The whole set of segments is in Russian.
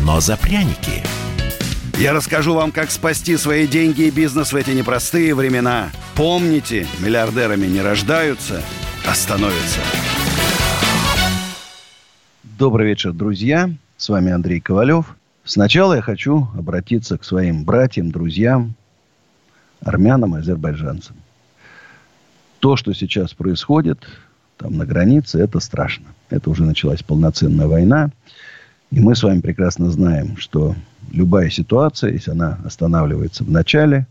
но за пряники. Я расскажу вам, как спасти свои деньги и бизнес в эти непростые времена. Помните, миллиардерами не рождаются, а становятся. Добрый вечер, друзья. С вами Андрей Ковалев. Сначала я хочу обратиться к своим братьям, друзьям, армянам и азербайджанцам. То, что сейчас происходит там на границе, это страшно. Это уже началась полноценная война. И мы с вами прекрасно знаем, что любая ситуация, если она останавливается в начале,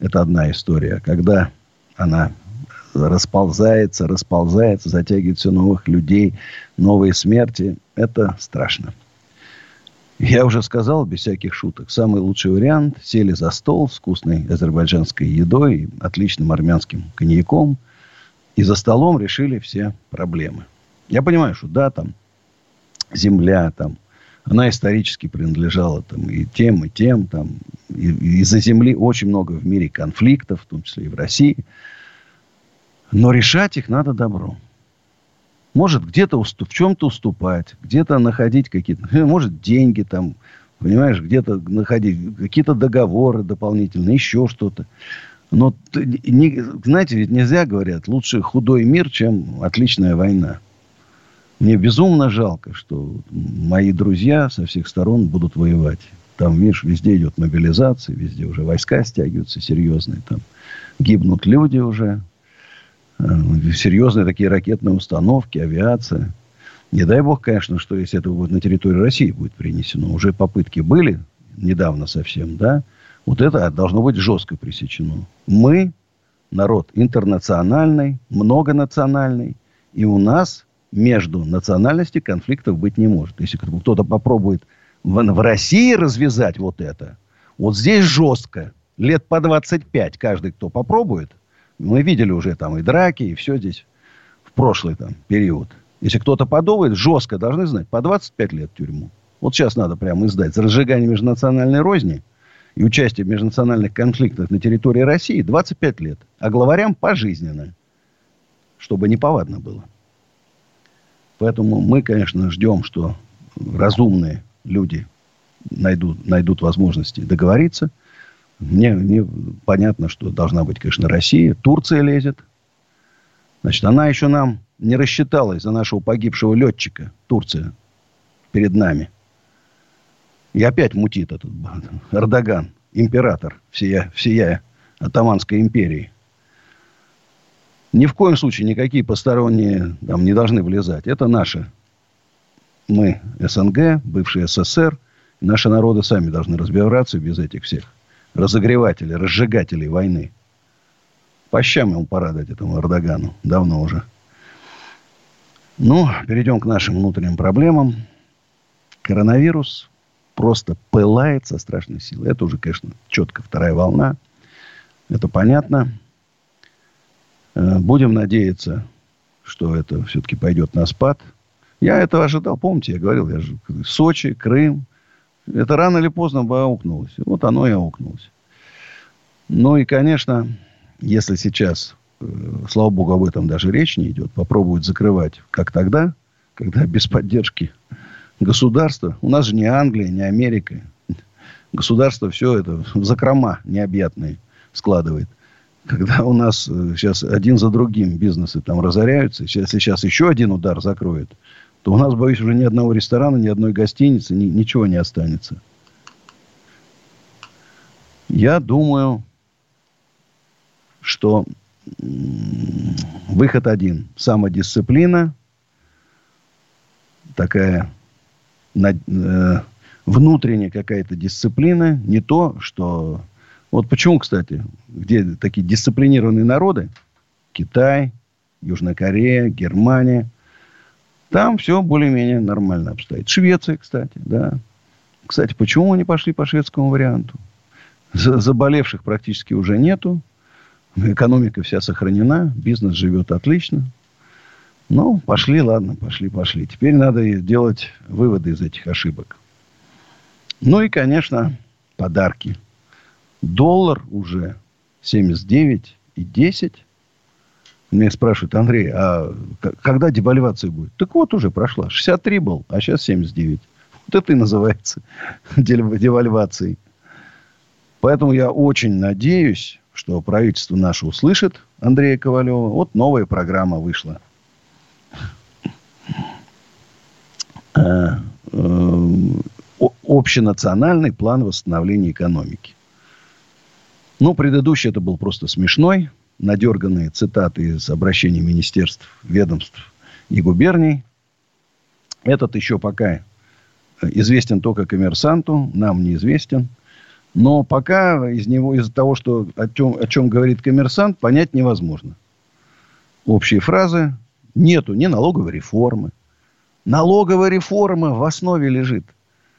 это одна история. Когда она расползается, расползается, затягивает все новых людей, новые смерти, это страшно. Я уже сказал, без всяких шуток, самый лучший вариант – сели за стол с вкусной азербайджанской едой, отличным армянским коньяком, и за столом решили все проблемы. Я понимаю, что да, там земля, там, она исторически принадлежала там и тем, и тем, там, и, из-за земли очень много в мире конфликтов, в том числе и в России. Но решать их надо добро. Может, где-то уступ, в чем-то уступать, где-то находить какие-то, может, деньги там, понимаешь, где-то находить какие-то договоры дополнительные, еще что-то. Но, не, знаете, ведь нельзя, говорят, лучше худой мир, чем отличная война. Мне безумно жалко, что мои друзья со всех сторон будут воевать. Там, видишь, везде идет мобилизация, везде уже войска стягиваются серьезные. Там гибнут люди уже. Э, серьезные такие ракетные установки, авиация. Не дай бог, конечно, что если это будет на территории России будет принесено. Уже попытки были недавно совсем, да. Вот это должно быть жестко пресечено. Мы народ интернациональный, многонациональный. И у нас между национальностей конфликтов быть не может. Если кто-то попробует в, в России развязать вот это, вот здесь жестко. Лет по 25 каждый, кто попробует. Мы видели уже там и драки, и все здесь в прошлый там период. Если кто-то подумает, жестко должны знать, по 25 лет тюрьму. Вот сейчас надо прямо издать. За разжигание межнациональной розни и участие в межнациональных конфликтах на территории России 25 лет. А главарям пожизненно. Чтобы неповадно было. Поэтому мы, конечно, ждем, что разумные люди найдут, найдут возможности договориться. Мне, мне понятно, что должна быть, конечно, Россия. Турция лезет. Значит, она еще нам не рассчиталась за нашего погибшего летчика. Турция перед нами. И опять мутит этот Эрдоган, император всея, всея Атаманской империи. Ни в коем случае никакие посторонние там не должны влезать. Это наши. Мы СНГ, бывший СССР. Наши народы сами должны разбираться без этих всех разогревателей, разжигателей войны. По щам ему пора дать этому Эрдогану. Давно уже. Ну, перейдем к нашим внутренним проблемам. Коронавирус просто пылает со страшной силой. Это уже, конечно, четко вторая волна. Это понятно. Э, будем надеяться, что это все-таки пойдет на спад. Я этого ожидал. Помните, я говорил, я же Сочи, Крым. Это рано или поздно бы аукнулось. Вот оно и аукнулось. Ну и, конечно, если сейчас, э, слава богу, об этом даже речь не идет, попробуют закрывать, как тогда, когда без поддержки государства. У нас же не Англия, не Америка. Государство все это в закрома необъятные складывает когда у нас сейчас э, один за другим бизнесы там разоряются, если сейчас еще один удар закроет, то у нас, боюсь, уже ни одного ресторана, ни одной гостиницы, ни, ничего не останется. Я думаю, что выход один. Самодисциплина, такая э, внутренняя какая-то дисциплина, не то, что вот почему, кстати, где такие дисциплинированные народы, Китай, Южная Корея, Германия, там все более-менее нормально обстоит. Швеция, кстати, да. Кстати, почему они пошли по шведскому варианту? Заболевших практически уже нету. Экономика вся сохранена. Бизнес живет отлично. Ну, пошли, ладно, пошли, пошли. Теперь надо делать выводы из этих ошибок. Ну и, конечно, подарки. Доллар уже 79 и 10. Меня спрашивают, Андрей, а когда девальвация будет? Так вот уже прошла. 63 был, а сейчас 79. Вот это и называется девальвацией. Поэтому я очень надеюсь, что правительство наше услышит Андрея Ковалева. Вот новая программа вышла. Э, э, общенациональный план восстановления экономики. Ну, предыдущий это был просто смешной, надерганные цитаты из обращений министерств, ведомств и губерний. Этот еще пока известен только коммерсанту, нам неизвестен. Но пока из него, из-за того, что о чем, о чем говорит коммерсант, понять невозможно. Общие фразы. Нету ни налоговой реформы. Налоговая реформа в основе лежит.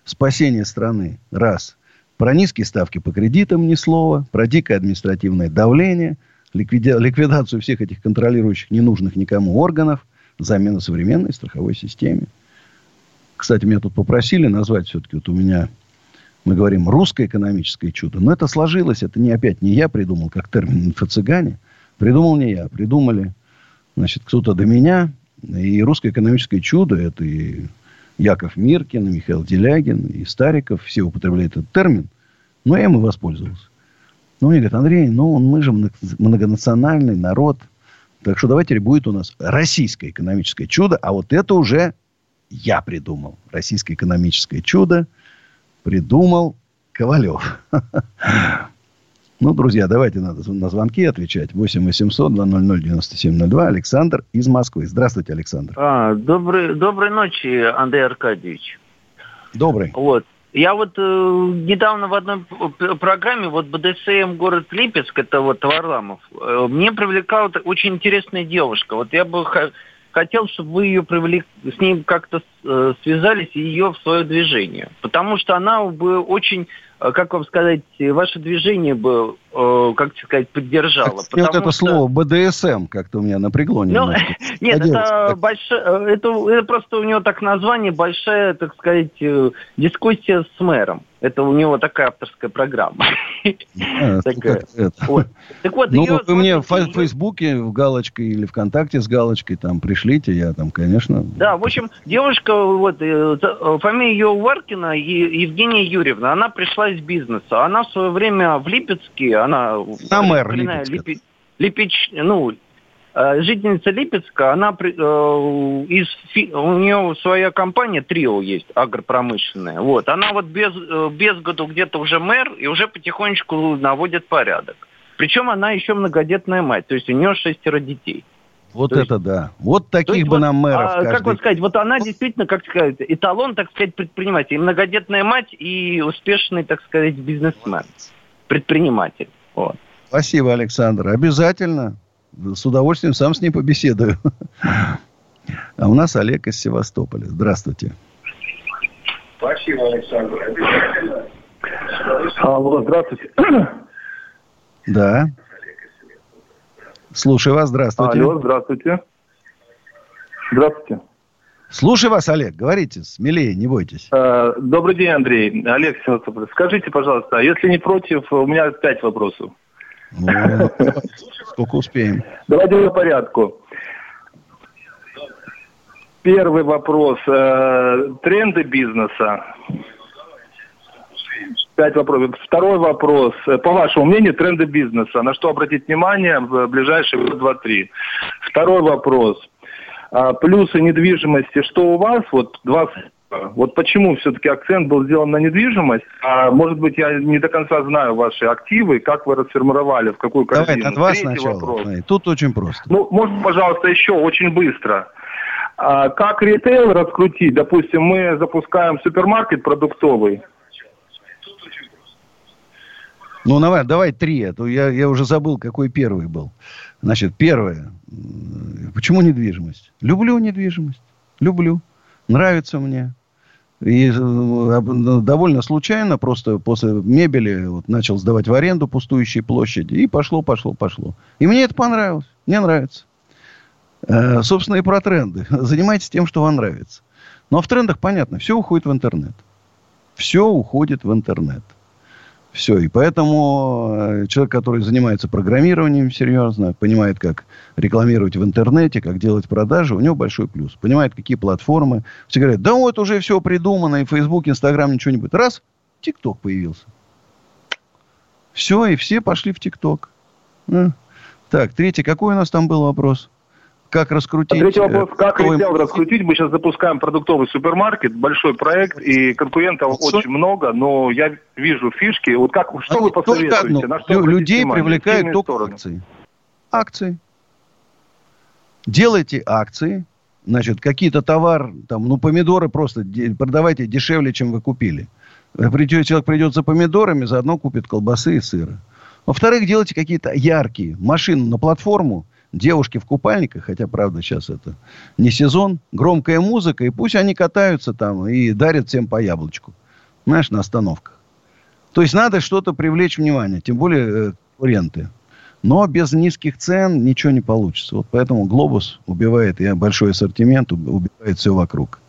Спасение страны. Раз. Про низкие ставки по кредитам ни слова. Про дикое административное давление. Ликвиди... Ликвидацию всех этих контролирующих ненужных никому органов. Замена современной страховой системе. Кстати, меня тут попросили назвать все-таки, вот у меня, мы говорим, русское экономическое чудо. Но это сложилось, это не опять не я придумал, как термин инфо-цыгане. Придумал не я, придумали, значит, кто-то до меня. И русское экономическое чудо, это и Яков Миркин, Михаил Делягин, и Стариков, все употребляют этот термин. Но я им воспользовался. Ну, они говорят, Андрей, ну, мы же многонациональный народ. Так что давайте будет у нас российское экономическое чудо, а вот это уже я придумал. Российское экономическое чудо придумал Ковалев. Ну, друзья, давайте надо на звонки отвечать. 8 800 200 9702. Александр из Москвы. Здравствуйте, Александр. А, добрый, доброй ночи, Андрей Аркадьевич. Добрый. Вот. Я вот э, недавно в одной программе, вот БДСМ город Липецк, это вот Варламов, э, мне привлекала очень интересная девушка. Вот я бы хотел, чтобы вы ее привели, с ней как-то э, связались и ее в свое движение. Потому что она бы очень Э, как вам сказать, ваше движение бы, э, как сказать, поддержало. Так, вот это что... слово БДСМ как-то у меня напрягло ну, немножко. Нет, это, большое, э, это, это просто у него так название, большая, так сказать, дискуссия с мэром. Это у него такая авторская программа. А. Вот. Так вот, ну, вы мне в Фейсбуке в галочкой или ВКонтакте с галочкой там пришлите, я там, конечно... Да, в общем, девушка, вот, фамилия ее Уваркина, Евгения Юрьевна, она пришла из бизнеса. Она в свое время в Липецке, она... На мэр Липецк. Липеч, ну, э, жительница Липецка, она э, из у нее своя компания Трио есть агропромышленная. Вот она вот без э, без году где-то уже мэр и уже потихонечку наводит порядок. Причем она еще многодетная мать, то есть у нее шестеро детей. Вот то это есть, да. Вот таких бы вот, нам мэров. А, каждый... Как вот сказать, вот она действительно, как сказать, эталон, так сказать, предприниматель. И многодетная мать, и успешный, так сказать, бизнесмен, предприниматель. Вот. Спасибо, Александр. Обязательно. С удовольствием сам с ней побеседую. А у нас Олег из Севастополя. Здравствуйте. Спасибо, Александр. Алло, здравствуйте. Да. Слушаю вас, здравствуйте. Алло, здравствуйте. Здравствуйте. Слушаю вас, Олег. Говорите, смелее, не бойтесь. Э, добрый день, Андрей. Олег, скажите, пожалуйста, а если не против, у меня пять вопросов. Сколько успеем. Давайте по порядку. Первый вопрос. Э, тренды бизнеса. Пять вопросов. Второй вопрос. По вашему мнению, тренды бизнеса. На что обратить внимание в ближайшие год, два, три? Второй вопрос. А, плюсы недвижимости. Что у вас? Вот два вот почему все-таки акцент был сделан на недвижимость? А может быть, я не до конца знаю ваши активы, как вы расформировали, в какую корзину? Давай от вас Третий сначала. Вопрос. Тут очень просто. Ну, может, пожалуйста, еще очень быстро. А, как ритейл раскрутить? Допустим, мы запускаем супермаркет продуктовый. Ну, давай, давай три. А то я, я уже забыл, какой первый был. Значит, первое. Почему недвижимость? Люблю недвижимость. Люблю. Нравится мне. И э, довольно случайно, просто после мебели вот, начал сдавать в аренду пустующие площади. И пошло, пошло, пошло. И мне это понравилось. Мне нравится. Э, собственно, и про тренды. Занимайтесь тем, что вам нравится. Но в трендах понятно, все уходит в интернет. Все уходит в интернет. Все. И поэтому э, человек, который занимается программированием серьезно, понимает, как рекламировать в интернете, как делать продажи, у него большой плюс. Понимает, какие платформы. Все говорят, да вот уже все придумано, и Facebook, Instagram, ничего не будет. Раз, ТикТок появился. Все, и все пошли в ТикТок. Так, третий, какой у нас там был вопрос? Как раскрутить... Третий вопрос, э, как ритейл раскрутить? Мы сейчас запускаем продуктовый супермаркет, большой проект, и конкурентов Что? очень много, но я вижу фишки. Вот как, что а вы посоветуете? На что людей внимание? привлекают только стороны? акции. Акции. Делайте акции, значит, какие-то товар, там, ну, помидоры просто продавайте дешевле, чем вы купили. Придет, человек придет за помидорами, заодно купит колбасы и сыра. Во-вторых, делайте какие-то яркие машины на платформу, девушки в купальниках, хотя, правда, сейчас это не сезон, громкая музыка, и пусть они катаются там и дарят всем по яблочку. Знаешь, на остановках. То есть надо что-то привлечь внимание, тем более э, конкуренты. Но без низких цен ничего не получится. Вот поэтому глобус убивает, и большой ассортимент убивает все вокруг.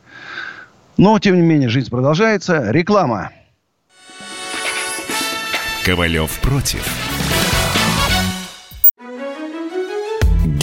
Но, тем не менее, жизнь продолжается. Реклама. Ковалев против.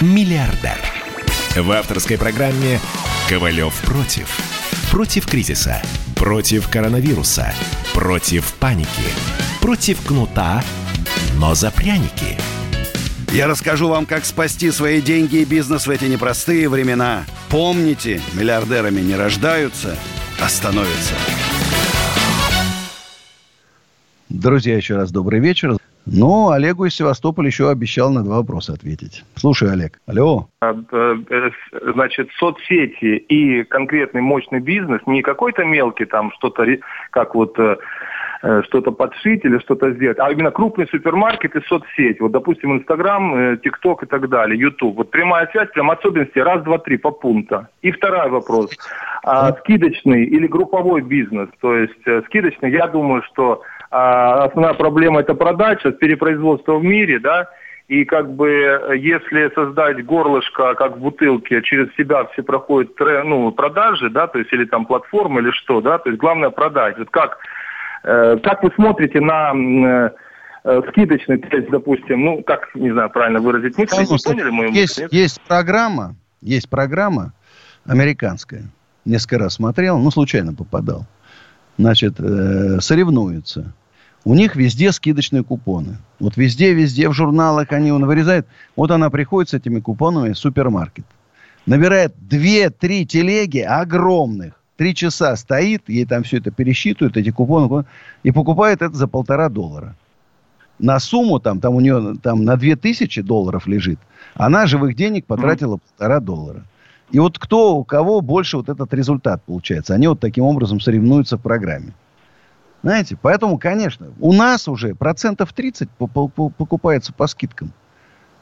Миллиардер. В авторской программе «Ковалев против». Против кризиса, против коронавируса, против паники, против кнута, но за пряники. Я расскажу вам, как спасти свои деньги и бизнес в эти непростые времена. Помните, миллиардерами не рождаются, а становятся. Друзья, еще раз добрый вечер. Но Олегу из Севастополя еще обещал на два вопроса ответить. Слушай, Олег. Алло. А, э, э, значит, соцсети и конкретный мощный бизнес, не какой-то мелкий там что-то, как вот э, что-то подшить или что-то сделать, а именно крупный супермаркет и соцсеть. Вот, допустим, Инстаграм, ТикТок и так далее, Ютуб. Вот прямая связь, прям особенности раз, два, три по пункту. И второй вопрос. А, скидочный или групповой бизнес? То есть скидочный, я думаю, что а основная проблема это продача, перепроизводство в мире, да, и как бы если создать горлышко, как в бутылке, через себя все проходят ну, продажи, да, то есть или там платформа или что, да, то есть главное продать. Вот как, э, как вы смотрите на э, э скидочный тест, допустим, ну, как, не знаю, правильно выразить мысль, не поняли мою есть, мысль? Есть программа, есть программа американская, несколько раз смотрел, ну, случайно попадал значит, э, соревнуются. У них везде скидочные купоны. Вот везде, везде в журналах они он вырезает. Вот она приходит с этими купонами в супермаркет. Набирает 2-3 телеги огромных. Три часа стоит, ей там все это пересчитывают, эти купоны, и покупает это за полтора доллара. На сумму там, там у нее там на 2000 долларов лежит. Она живых денег потратила полтора доллара. И вот кто, у кого больше вот этот результат получается. Они вот таким образом соревнуются в программе. Знаете, поэтому, конечно, у нас уже процентов 30 покупается по скидкам.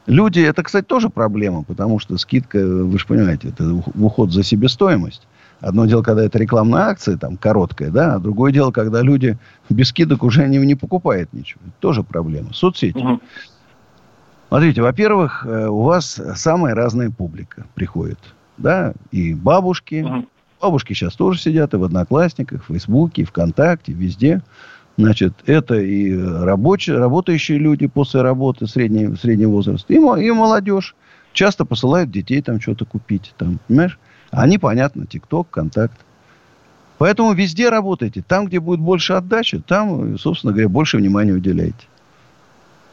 Люди, это, кстати, тоже проблема, потому что скидка, вы же понимаете, это уход за себестоимость. Одно дело, когда это рекламная акция, там, короткая, да, а другое дело, когда люди без скидок уже не, не покупают ничего. Это тоже проблема. Соцсети. Угу. Смотрите, во-первых, э, у вас самая разная публика приходит да, и бабушки. Угу. Бабушки сейчас тоже сидят и в Одноклассниках, в Фейсбуке, и ВКонтакте, везде. Значит, это и рабочие, работающие люди после работы, средний, средний возраст, и, и молодежь. Часто посылают детей там что-то купить, там, понимаешь? Они, понятно, ТикТок, Контакт. Поэтому везде работайте. Там, где будет больше отдачи, там, собственно говоря, больше внимания уделяйте.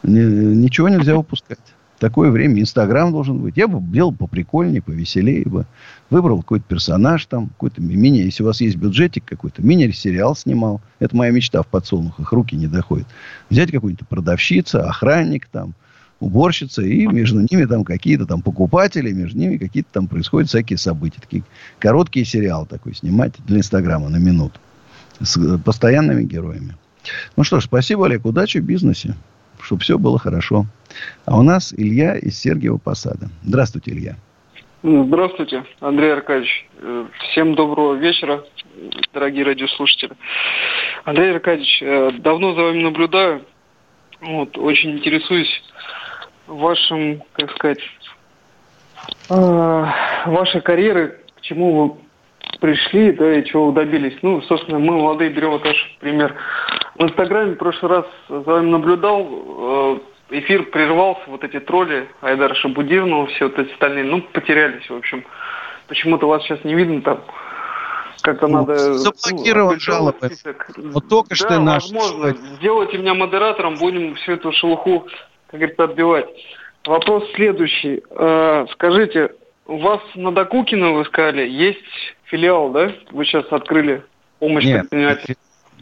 Ничего нельзя упускать. Такое время Инстаграм должен быть. Я бы делал поприкольнее, повеселее бы. Выбрал какой-то персонаж там, какой-то мини... Если у вас есть бюджетик какой-то, мини-сериал снимал. Это моя мечта в подсолнухах. Руки не доходят. Взять какую-нибудь продавщица, охранник там, уборщица, и между ними там какие-то там покупатели, между ними какие-то там происходят всякие события. Такие короткие сериалы такой снимать для Инстаграма на минуту. С постоянными героями. Ну что ж, спасибо, Олег. Удачи в бизнесе. Чтобы все было хорошо. А у нас Илья из Сергиева Посада. Здравствуйте, Илья. Здравствуйте, Андрей Аркадьевич. Э, всем доброго вечера, дорогие радиослушатели. Андрей Аркадьевич, э, давно за вами наблюдаю. Вот, очень интересуюсь вашим, как сказать, э, вашей карьеры, к чему вы пришли, да, и чего вы добились. Ну, собственно, мы, молодые, берем вот ваш пример. В Инстаграме в прошлый раз за вами наблюдал, эфир прервался, вот эти тролли Айдара Шабудинова, все вот эти остальные, ну, потерялись, в общем. Почему-то вас сейчас не видно там. Как-то ну, надо... Заблокирован ну, жалобы. Вот только да, что наш... возможно. Сделайте меня модератором, будем всю эту шелуху, как говорится, отбивать. Вопрос следующий. Э, скажите, у вас на Докукина, вы сказали, есть филиал, да? Вы сейчас открыли помощь Нет, предпринимателям.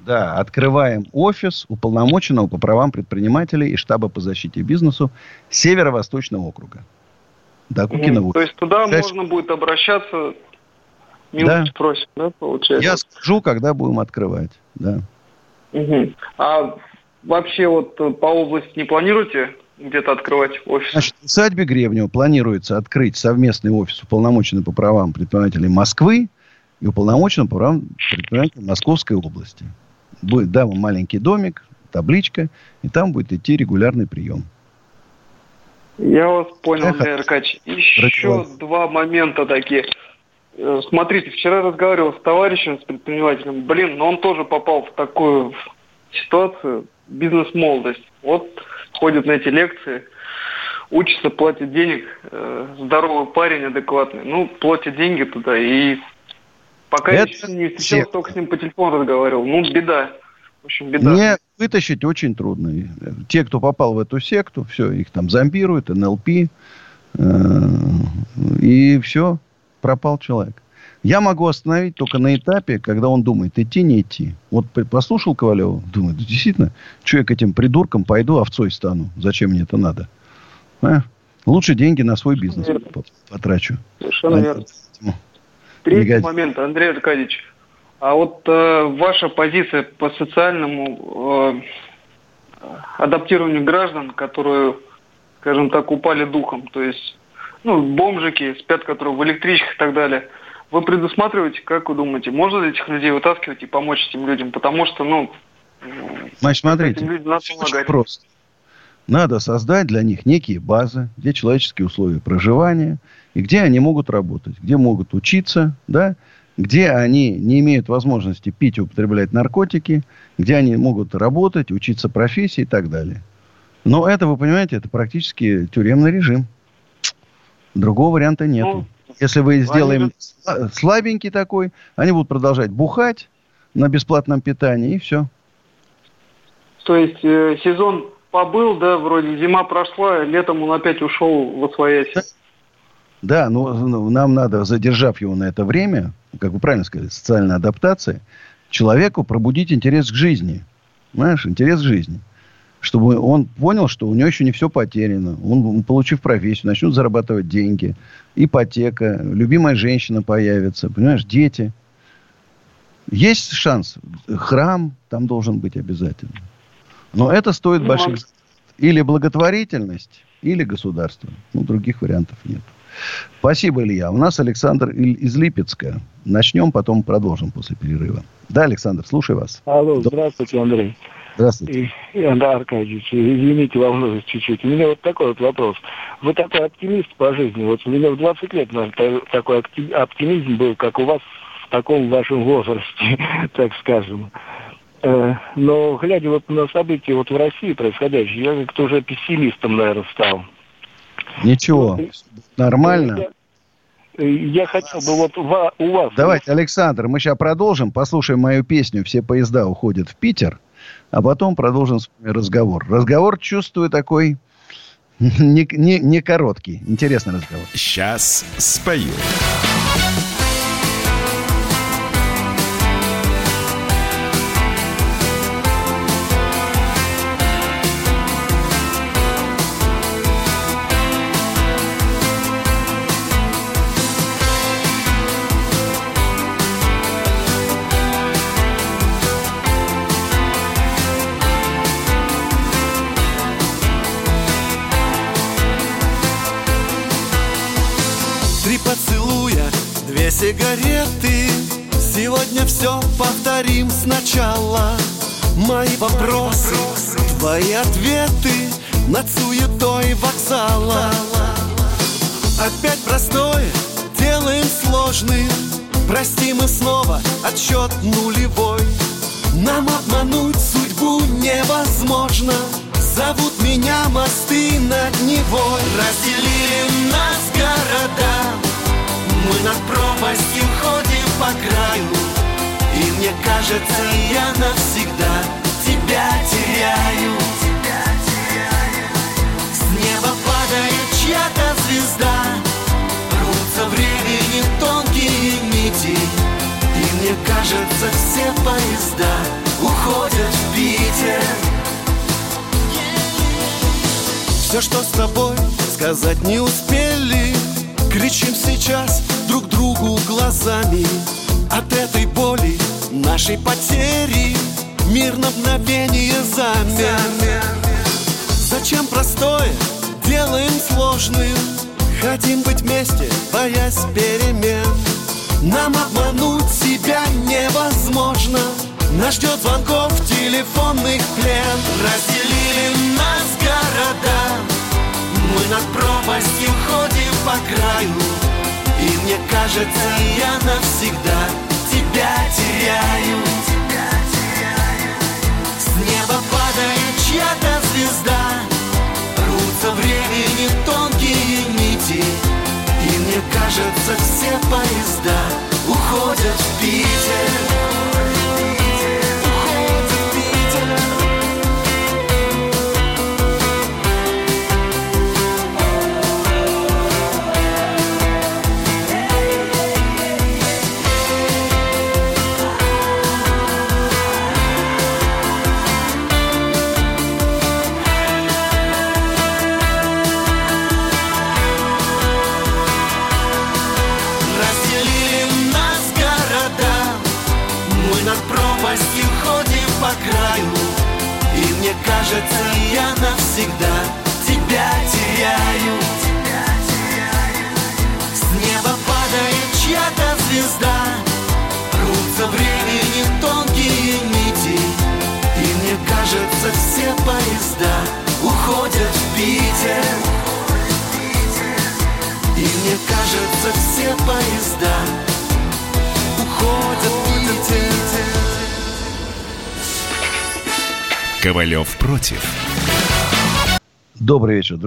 Да, открываем офис уполномоченного по правам предпринимателей и штаба по защите бизнесу Северо-Восточного округа. Докукина mm, То есть туда Дальше... можно будет обращаться, милость да. просит, да, получается? Я скажу, когда будем открывать, да. Угу. А вообще вот по области не планируете где-то открывать офис? Значит, в усадьбе Гребнева планируется открыть совместный офис уполномоченный по правам предпринимателей Москвы и уполномоченный по правам предпринимателей Московской области. Будет, да, маленький домик, табличка, и там будет идти регулярный прием. Я вас понял, Андрей Аркадьевич. Еще два момента такие. Э, смотрите, вчера разговаривал с товарищем, с предпринимателем. Блин, но он тоже попал в такую ситуацию, бизнес-молодость. Вот ходит на эти лекции, учится, платит денег, э, здоровый парень, адекватный. Ну, платит деньги туда и пока Это я не встречался, только с ним по телефону разговаривал. Ну, беда. В общем, беда. Не вытащить очень трудно. Те, кто попал в эту секту, все, их там зомбируют, НЛП, э, и все, пропал человек. Я могу остановить только на этапе, когда он думает, идти, не идти. Вот послушал Ковалева, думает, действительно, что я к этим придуркам пойду, овцой стану. Зачем мне это надо? А? Лучше деньги на свой бизнес потрачу. Совершенно а верно. Третий Негодь. момент, Андрей Аркадьевич. А вот э, ваша позиция по социальному э, адаптированию граждан, которые, скажем так, упали духом, то есть, ну, бомжики, спят, которые в электричках и так далее – вы предусматриваете, как вы думаете, можно ли этих людей вытаскивать и помочь этим людям? Потому что, ну, Значит, смотрите, надо очень просто. Надо создать для них некие базы, где человеческие условия проживания, и где они могут работать, где могут учиться, да, где они не имеют возможности пить и употреблять наркотики, где они могут работать, учиться профессии и так далее. Но это, вы понимаете, это практически тюремный режим. Другого варианта нет. Ну, если вы сделаем они... слабенький такой, они будут продолжать бухать на бесплатном питании, и все. То есть э, сезон побыл, да, вроде зима прошла, летом он опять ушел в освоясь. Да, но ну, нам надо, задержав его на это время, как вы правильно сказали, социальная адаптация, человеку пробудить интерес к жизни. Знаешь, интерес к жизни чтобы он понял, что у него еще не все потеряно. Он, получив профессию, начнет зарабатывать деньги, ипотека, любимая женщина появится, понимаешь, дети. Есть шанс. Храм там должен быть обязательно. Но это стоит ну, больших... Или благотворительность, или государство. Ну, других вариантов нет. Спасибо, Илья. У нас Александр из Липецка. Начнем, потом продолжим после перерыва. Да, Александр, слушаю вас. Алло, здравствуйте, Андрей. Здравствуйте. И, да, Аркадьевич, извините, волнуюсь чуть-чуть. У меня вот такой вот вопрос. Вы такой оптимист по жизни. Вот у меня в 20 лет наверное, такой оптимизм был, как у вас в таком вашем возрасте, так скажем. Э, но глядя вот на события вот в России происходящие, я как-то уже пессимистом, наверное, стал. Ничего, ну, нормально. Я, я хотел бы вот у вас... Давайте, Александр, мы сейчас продолжим, послушаем мою песню «Все поезда уходят в Питер» а потом продолжим разговор. Разговор, чувствую, такой Не, не, не короткий. Интересный разговор. Сейчас спою. Сначала Мои вопросы, твои ответы Над суетой вокзала. Опять простое делаем сложным. Прости, мы снова отсчет нулевой. Нам обмануть судьбу невозможно. Зовут меня мосты над Невой. Разделили нас города. Мы над пропастью ходим по краю И мне кажется, я навсегда тебя теряю. С неба падает чья-то звезда Рвутся времени тонкие нити. И мне кажется, все поезда уходят в Питер. Все, что с тобой сказать не успели. Кричим сейчас друг другу глазами От этой боли, нашей потери. Мир на мгновение замер. Зачем простое делаем сложным Хотим быть вместе, боясь перемен. Нам обмануть себя невозможно. Нас ждет звонков телефонных плен. Разделили нас города. Мы над пропастью ходим по краю И мне кажется, я навсегда тебя теряю. С неба падает чья-то звезда. Рвутся времени тонкие нити. И мне кажется, все поезда уходят в Питер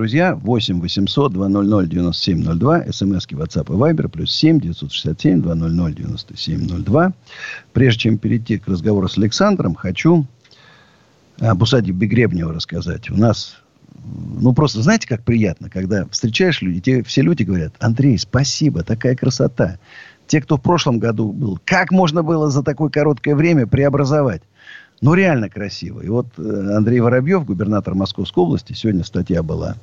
друзья. 8 800 200 9702. СМСки WhatsApp и Viber. Плюс 7 967 200 9702. Прежде чем перейти к разговору с Александром, хочу об усадьбе Гребнева рассказать. У нас ну, просто знаете, как приятно, когда встречаешь людей, те, все люди говорят, Андрей, спасибо, такая красота. Те, кто в прошлом году был, как можно было за такое короткое время преобразовать? Ну, реально красиво. И вот э, Андрей Воробьев, губернатор Московской области, сегодня статья была,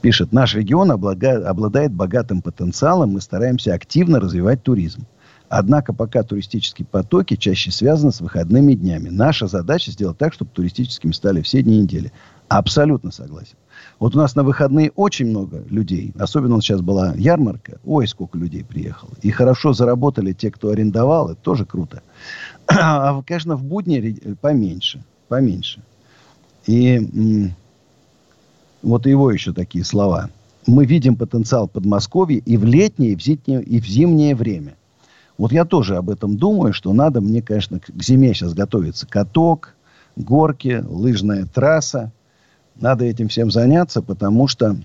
пишет, наш регион обладает богатым потенциалом, мы стараемся активно развивать туризм. Однако пока туристические потоки чаще связаны с выходными днями. Наша задача сделать так, чтобы туристическими стали все дни недели. Абсолютно согласен. Вот у нас на выходные очень много людей. Особенно вот сейчас была ярмарка. Ой, сколько людей приехало. И хорошо заработали те, кто арендовал. Это тоже круто. А, конечно, в будни поменьше. Поменьше. И вот его еще такие слова. Мы видим потенциал Подмосковья и в летнее, и в зимнее, и в зимнее время. Вот я тоже об этом думаю, что надо мне, конечно, к зиме сейчас готовиться. Каток, горки, лыжная трасса. Надо этим всем заняться, потому что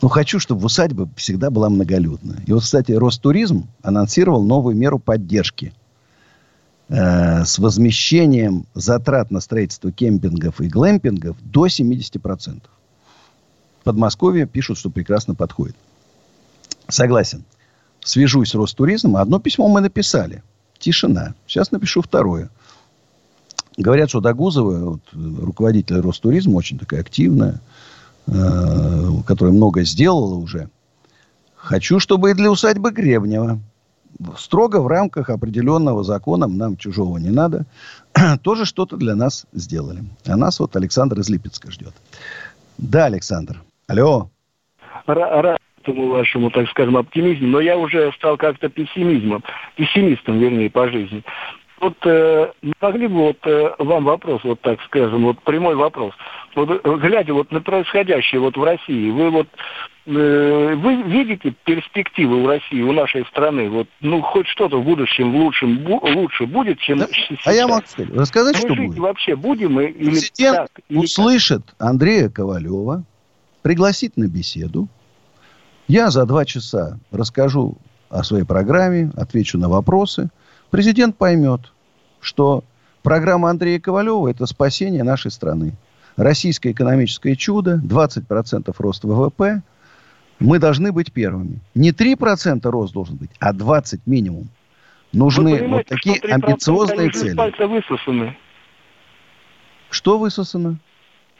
ну, хочу, чтобы в усадьбе всегда была многолюдно. И вот, кстати, Ростуризм анонсировал новую меру поддержки. Э, с возмещением затрат на строительство кемпингов и глэмпингов до 70%. В Подмосковье пишут, что прекрасно подходит. Согласен. Свяжусь с Ростуризмом. Одно письмо мы написали. Тишина. Сейчас напишу второе. Говорят, что Дагузова, вот, руководитель Ростуризма, очень такая активная, э, которая много сделала уже. Хочу, чтобы и для усадьбы Гребнева строго в рамках определенного закона, нам чужого не надо, тоже что-то для нас сделали. А нас вот Александр из Липецка ждет. Да, Александр. Алло. Рад этому вашему, так скажем, оптимизму, но я уже стал как-то пессимизмом, пессимистом, вернее, по жизни. Вот э, могли бы вот э, вам вопрос, вот так скажем, вот прямой вопрос. Вот, э, глядя вот на происходящее вот в России, вы вот э, вы видите перспективы в России, у нашей страны? Вот, ну, хоть что-то в будущем в лучшем, бу, лучше будет, чем да? сейчас? А я могу сказать, рассказать, мы что жить будет? вообще будем мы или Президент так, или услышит как? Андрея Ковалева, пригласит на беседу. Я за два часа расскажу о своей программе, отвечу на вопросы. Президент поймет, что программа Андрея Ковалева – это спасение нашей страны. Российское экономическое чудо, 20% рост ВВП. Мы должны быть первыми. Не 3% рост должен быть, а 20 минимум. Нужны вот такие амбициозные цели. Высосаны. Что высосано?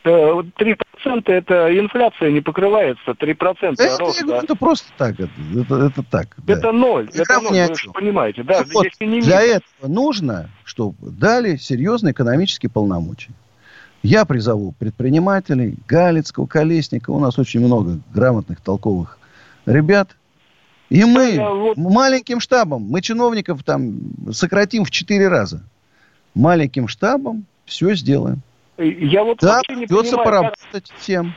3% это инфляция не покрывается, 3% это, роста. Это, это просто так, это, это, это так. Это да. ноль, это, это ноль, вы же понимаете. Да, так вот, не для этого нужно, чтобы дали серьезные экономические полномочия. Я призову предпринимателей, Галицкого, Колесникова, у нас очень много грамотных, толковых ребят. И мы да, вот... маленьким штабом, мы чиновников там сократим в четыре раза. Маленьким штабом все сделаем. Я вот да, не придется понимаю, поработать как, всем.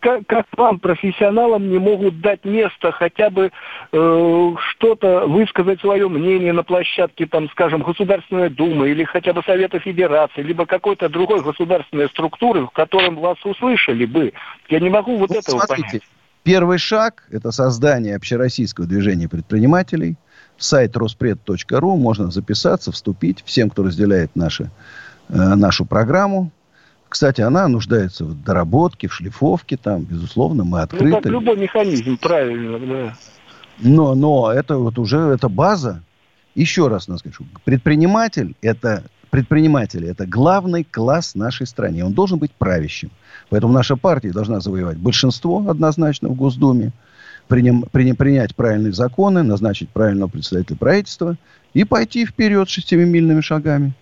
Как, как вам, профессионалам, не могут дать место хотя бы э, что-то, высказать свое мнение на площадке, там, скажем, Государственной Думы или хотя бы Совета Федерации, либо какой-то другой государственной структуры, в котором вас услышали бы. Я не могу вот, вот этого смотрите, понять. Первый шаг – это создание общероссийского движения предпринимателей. Сайт роспред.ру, можно записаться, вступить. Всем, кто разделяет наши нашу программу. Кстати, она нуждается в доработке, в шлифовке, там, безусловно, мы открыты. Ну, как любой механизм, правильно, да. Но, но это вот уже, это база. Еще раз нас скажу. Предприниматель, это, предприниматель, это главный класс нашей стране. Он должен быть правящим. Поэтому наша партия должна завоевать большинство однозначно в Госдуме, приним, приним, принять правильные законы, назначить правильного представителя правительства и пойти вперед шестимильными шагами.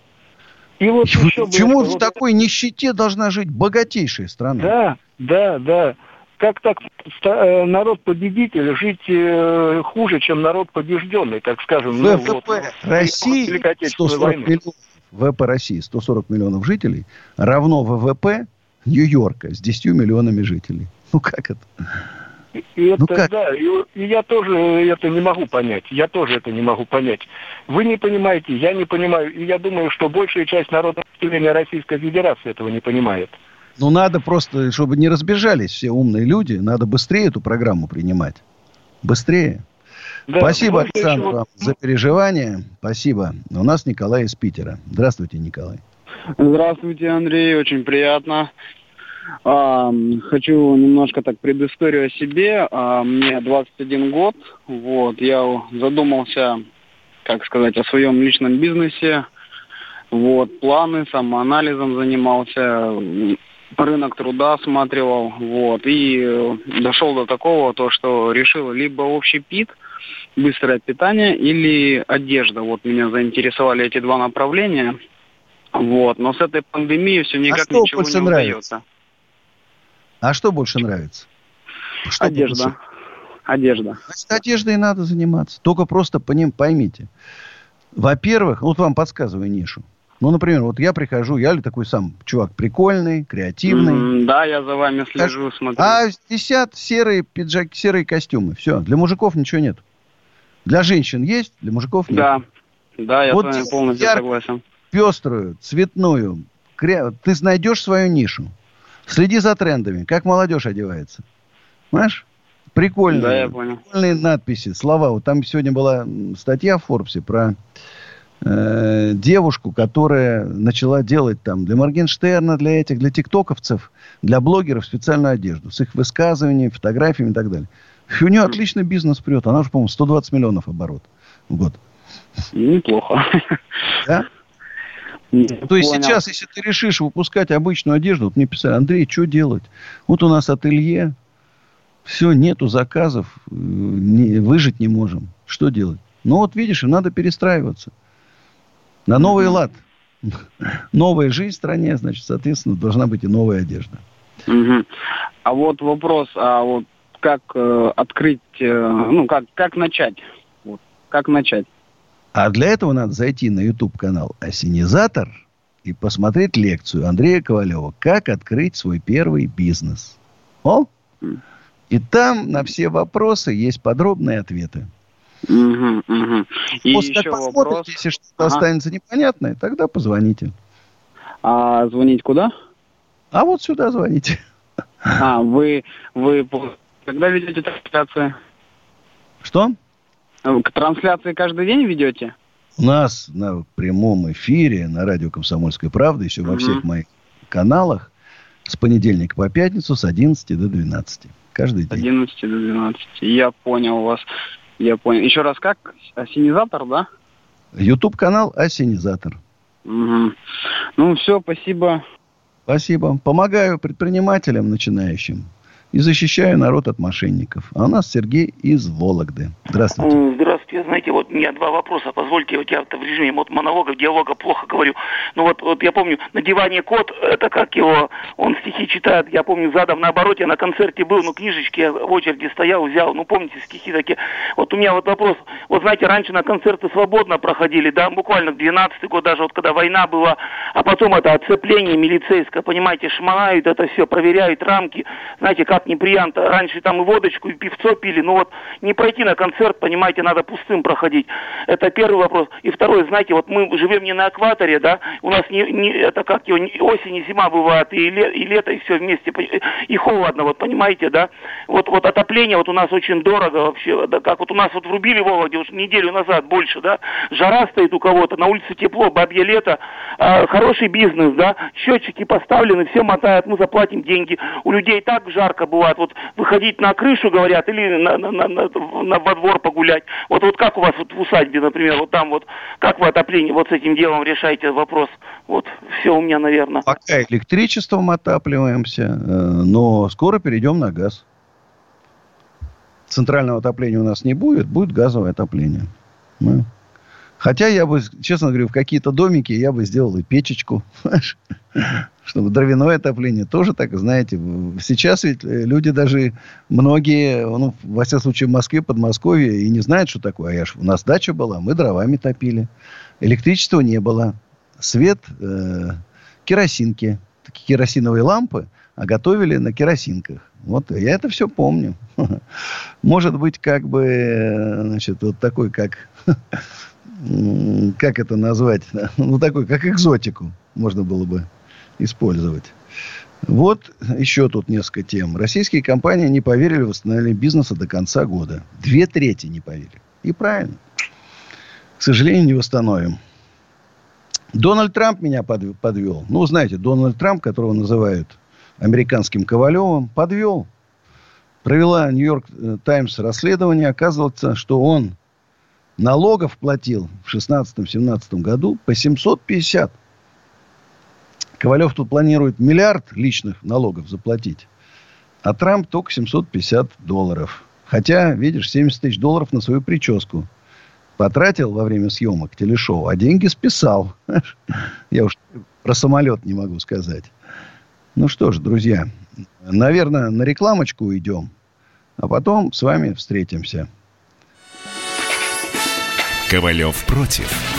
И вот Почему в вот такой нищете должна жить богатейшая страна? Да, да, да. Как так э, народ-победитель жить э, хуже, чем народ побежденный, так скажем? ВВП ну, вот, России 140 миллионов, ВВП России 140 миллионов жителей равно ВВП Нью-Йорка с 10 миллионами жителей. Ну как это? И это, ну как? да, и, и я тоже это не могу понять. Я тоже это не могу понять. Вы не понимаете, я не понимаю. И я думаю, что большая часть народного населения Российской Федерации этого не понимает. Ну, надо просто, чтобы не разбежались все умные люди, надо быстрее эту программу принимать. Быстрее. Да, Спасибо, Александр, вам за переживание. Спасибо. У нас Николай из Питера. Здравствуйте, Николай. Здравствуйте, Андрей. Очень приятно. А, хочу немножко так предысторию о себе. А, мне 21 год. Вот, я задумался, как сказать, о своем личном бизнесе. Вот, планы, самоанализом занимался, рынок труда осматривал, вот, и дошел до такого, то, что решил либо общий ПИТ, быстрое питание, или одежда. Вот меня заинтересовали эти два направления. Вот, но с этой пандемией все никак а ничего не нравится? удается. А что больше нравится? Что Одежда. Больше? Одежда. Значит, одеждой надо заниматься. Только просто по ним поймите. Во-первых, вот вам подсказываю нишу. Ну, например, вот я прихожу, я ли такой сам чувак прикольный, креативный. Mm, да, я за вами слежу, смотрю. А висят серые пиджаки, серые костюмы. Все, для мужиков ничего нет. Для женщин есть, для мужиков нет. Да, да, я вот с вами полностью яркую, согласен. Пеструю, цветную, кре... ты найдешь свою нишу. Следи за трендами. Как молодежь одевается. Понимаешь? Прикольные. Да, я понял. Прикольные надписи, слова. Вот там сегодня была статья в Форбсе про э, девушку, которая начала делать там для Моргенштерна, для этих, для тиктоковцев, для блогеров специальную одежду с их высказываниями, фотографиями и так далее. У нее отличный бизнес прет. Она уже, по-моему, 120 миллионов оборот в год. Неплохо. Да? То есть сейчас, если ты решишь выпускать обычную одежду, вот мне писали, Андрей, что делать? Вот у нас ателье, все, нету заказов, э, не, выжить не можем. Что делать? Ну вот видишь, им надо перестраиваться. На новый mm-hmm. лад. Новая жизнь в стране, значит, соответственно, должна быть и новая одежда. Mm-hmm. А вот вопрос, а вот как э, открыть, э, ну, как, как начать? Вот, как начать? А для этого надо зайти на YouTube-канал «Осенизатор» и посмотреть лекцию Андрея Ковалева «Как открыть свой первый бизнес». О! И там на все вопросы есть подробные ответы. Угу, угу. И После еще посмотрите, вопрос. если что-то ага. останется непонятное, тогда позвоните. А звонить куда? А вот сюда звоните. А, вы, вы когда ведете трансляции? Что? К трансляции каждый день ведете? У нас на прямом эфире на радио «Комсомольская правда», еще угу. во всех моих каналах, с понедельника по пятницу с 11 до 12. Каждый день. С 11 до 12. Я понял вас. Я понял. Еще раз как? Осенизатор, да? Ютуб-канал Осенизатор. Угу. Ну, все, спасибо. Спасибо. Помогаю предпринимателям начинающим и защищаю народ от мошенников. А у нас Сергей из Вологды. Здравствуйте. Здравствуйте. Знаете, вот у меня два вопроса. Позвольте, вот я в режиме вот монолога, диалога плохо говорю. Ну вот, вот я помню, на диване кот, это как его, он стихи читает, я помню, задом наоборот, я на концерте был, ну книжечки я в очереди стоял, взял, ну помните, стихи такие. Вот у меня вот вопрос, вот знаете, раньше на концерты свободно проходили, да, буквально в 12 год, даже вот когда война была, а потом это оцепление милицейское, понимаете, шмают это все, проверяют рамки, знаете, как неприятно, раньше там и водочку, и пивцо пили, ну вот не пройти на концерт, понимаете, надо пустым проходить. Это первый вопрос. И второй, знаете, вот мы живем не на экваторе, да, у нас не, не это как его, осень и зима бывает, и, ле, и лето, и все вместе, и холодно, вот понимаете, да. Вот, вот отопление вот у нас очень дорого вообще, да, как вот у нас вот врубили Вологде уж неделю назад больше, да, жара стоит у кого-то, на улице тепло, бабье лето, э, хороший бизнес, да, счетчики поставлены, все мотают, мы заплатим деньги, у людей так жарко бывает, вот выходить на крышу, говорят, или на, на, на, на, на во двор погулять. Вот, вот как у вас вот в усадьбе, например, вот там вот, как вы отопление вот с этим делом решаете вопрос? Вот, все у меня, наверное. Пока электричеством отапливаемся, э, но скоро перейдем на газ. Центрального отопления у нас не будет, будет газовое отопление. Ну. Хотя я бы, честно говорю, в какие-то домики я бы сделал и печечку. Чтобы дровяное отопление тоже так, знаете. Сейчас ведь люди даже, многие, ну, во всяком случае, в Москве, Подмосковье, и не знают, что такое. А я ж, у нас дача была, мы дровами топили. Электричества не было. Свет, э, керосинки. Такие керосиновые лампы, а готовили на керосинках. Вот я это все помню. Может быть, как бы, значит, вот такой, как как это назвать, ну, такой, как экзотику можно было бы использовать. Вот еще тут несколько тем. Российские компании не поверили в восстановление бизнеса до конца года. Две трети не поверили. И правильно. К сожалению, не восстановим. Дональд Трамп меня подвел. Ну, знаете, Дональд Трамп, которого называют американским Ковалевым, подвел. Провела Нью-Йорк э, Таймс расследование. Оказывается, что он налогов платил в 16-17 году по 750. Ковалев тут планирует миллиард личных налогов заплатить. А Трамп только 750 долларов. Хотя, видишь, 70 тысяч долларов на свою прическу потратил во время съемок телешоу, а деньги списал. Я уж про самолет не могу сказать. Ну что ж, друзья, наверное, на рекламочку уйдем, а потом с вами встретимся. Ковалев против.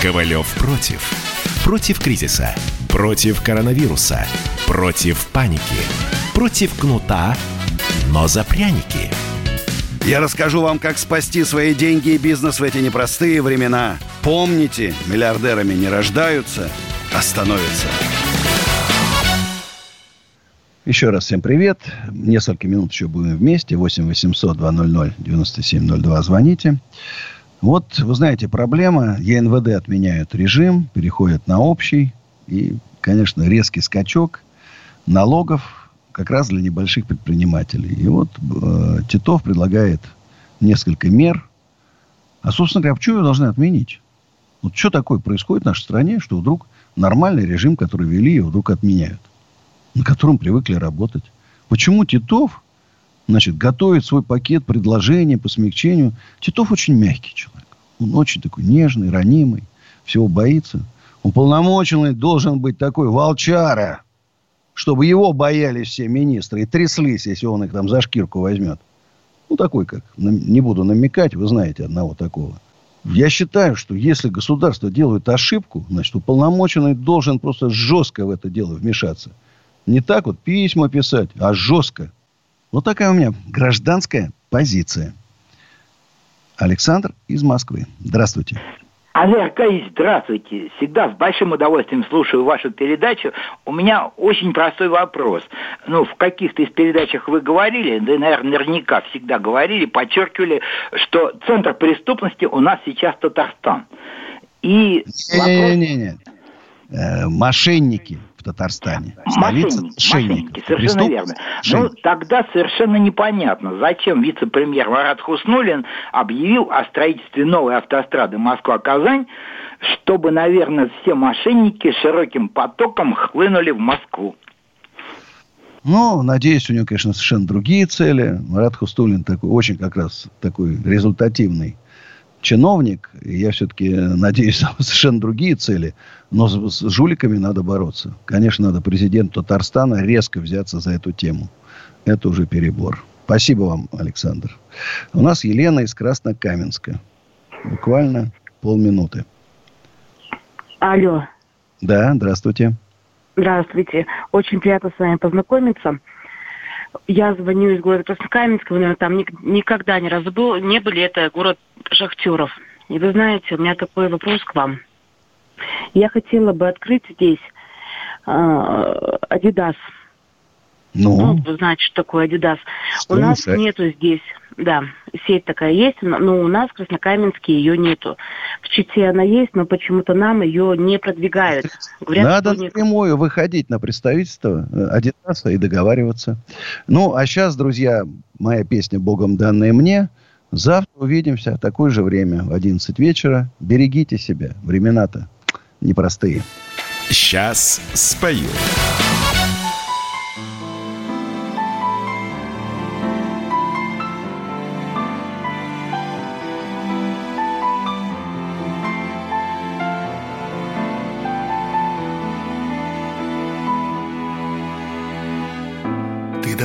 «Ковалев против». Против кризиса, против коронавируса, против паники, против кнута, но за пряники. Я расскажу вам, как спасти свои деньги и бизнес в эти непростые времена. Помните, миллиардерами не рождаются, а становятся. Еще раз всем привет. Несколько минут еще будем вместе. 8 800 200 9702. Звоните. Вот, вы знаете, проблема. ЕНВД отменяют режим, переходят на общий. И, конечно, резкий скачок налогов как раз для небольших предпринимателей. И вот э, Титов предлагает несколько мер. А, собственно говоря, почему ее должны отменить? Вот что такое происходит в нашей стране, что вдруг нормальный режим, который ввели, его вдруг отменяют? на котором привыкли работать. Почему Титов, значит, готовит свой пакет предложений по смягчению? Титов очень мягкий человек. Он очень такой нежный, ранимый, всего боится. Уполномоченный должен быть такой волчара, чтобы его боялись все министры и тряслись, если он их там за шкирку возьмет. Ну, такой как. Не буду намекать, вы знаете одного такого. Я считаю, что если государство делает ошибку, значит, уполномоченный должен просто жестко в это дело вмешаться – не так вот письма писать, а жестко. Вот такая у меня гражданская позиция. Александр из Москвы. Здравствуйте. Олег Аркадьевич, здравствуйте. Всегда с большим удовольствием слушаю вашу передачу. У меня очень простой вопрос. Ну, в каких-то из передачах вы говорили, да, наверное, наверняка всегда говорили, подчеркивали, что центр преступности у нас сейчас Татарстан. И Не-не-не. Э, мошенники Татарстане. Столица мошенники, мошенники, совершенно верно. Ну, тогда совершенно непонятно, зачем вице-премьер Марат Хуснулин объявил о строительстве новой автострады Москва-Казань, чтобы, наверное, все мошенники широким потоком хлынули в Москву. Ну, надеюсь, у него, конечно, совершенно другие цели. Марат Хустулин такой, очень как раз такой результативный чиновник, я все-таки надеюсь, совершенно другие цели, но с, с жуликами надо бороться. Конечно, надо президенту Татарстана резко взяться за эту тему. Это уже перебор. Спасибо вам, Александр. У нас Елена из Краснокаменска. Буквально полминуты. Алло. Да, здравствуйте. Здравствуйте. Очень приятно с вами познакомиться. Я звоню из города Краснокаменска, вы, наверное, там никогда ни разу был, не были, это город шахтеров. И вы знаете, у меня такой вопрос к вам. Я хотела бы открыть здесь э, Adidas. Ну? ну, вы знаете, что такое Adidas. Что у нас нету здесь, да, сеть такая есть, но у нас в Краснокаменске ее нету. В Чите она есть, но почему-то нам ее не продвигают. Говорят, Надо напрямую нет. выходить на представительство э, и договариваться. Ну, а сейчас, друзья, моя песня «Богом данная мне». Завтра увидимся в такое же время, в 11 вечера. Берегите себя. Времена-то непростые. Сейчас спою.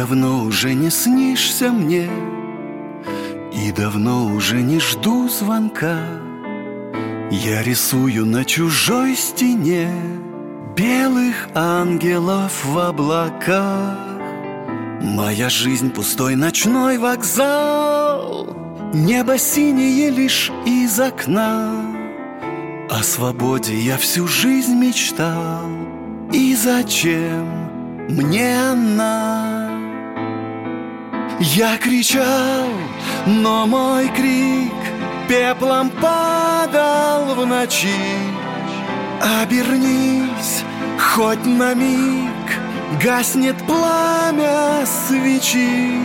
Давно уже не снишься мне, и давно уже не жду звонка. Я рисую на чужой стене Белых ангелов в облаках. Моя жизнь пустой ночной вокзал Небо синее лишь из окна. О свободе я всю жизнь мечтал И зачем мне она? Я кричал, но мой крик пеплом падал в ночи. Обернись хоть на миг, гаснет пламя свечи.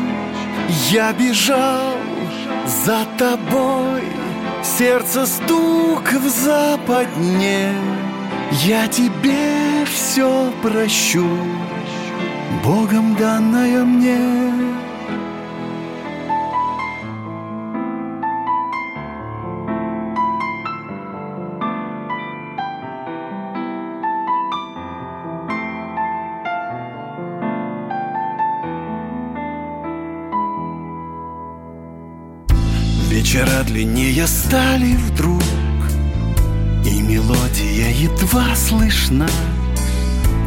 Я бежал за тобой, сердце стук в западне. Я тебе все прощу, Богом данное мне. Длиннее стали вдруг И мелодия едва слышна.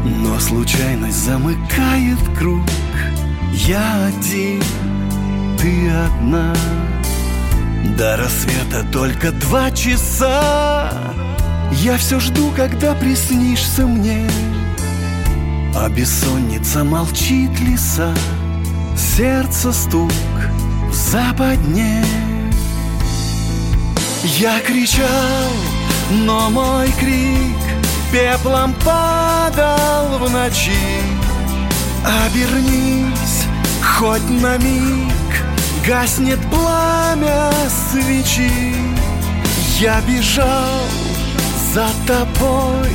Но случайность замыкает круг. Я один, ты одна. До рассвета только два часа. Я все жду, когда приснишься мне. А бессонница молчит леса Сердце стук в западне Я кричал, но мой крик Пеплом падал в ночи. Обернись хоть на миг Гаснет пламя свечи. Я бежал за тобой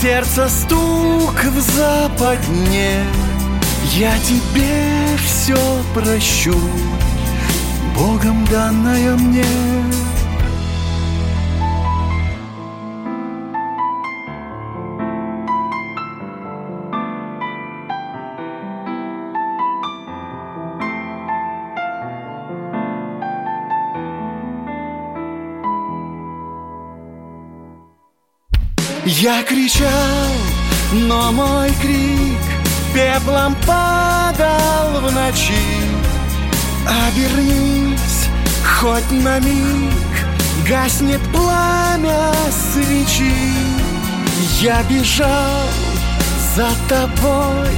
Сердце стук в западне. Я тебе все прощу Богом данное мне Я кричал, но мой крик Пеплом падал в ночи. Обернись хоть на миг Гаснет пламя свечи. Я бежал за тобой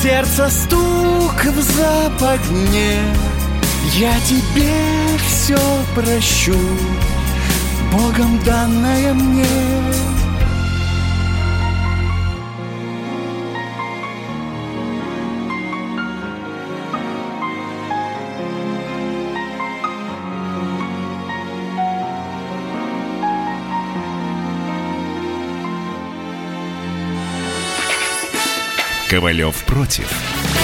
Сердце стук в западне. Я тебе все прощу Богом данное мне Ковалев против.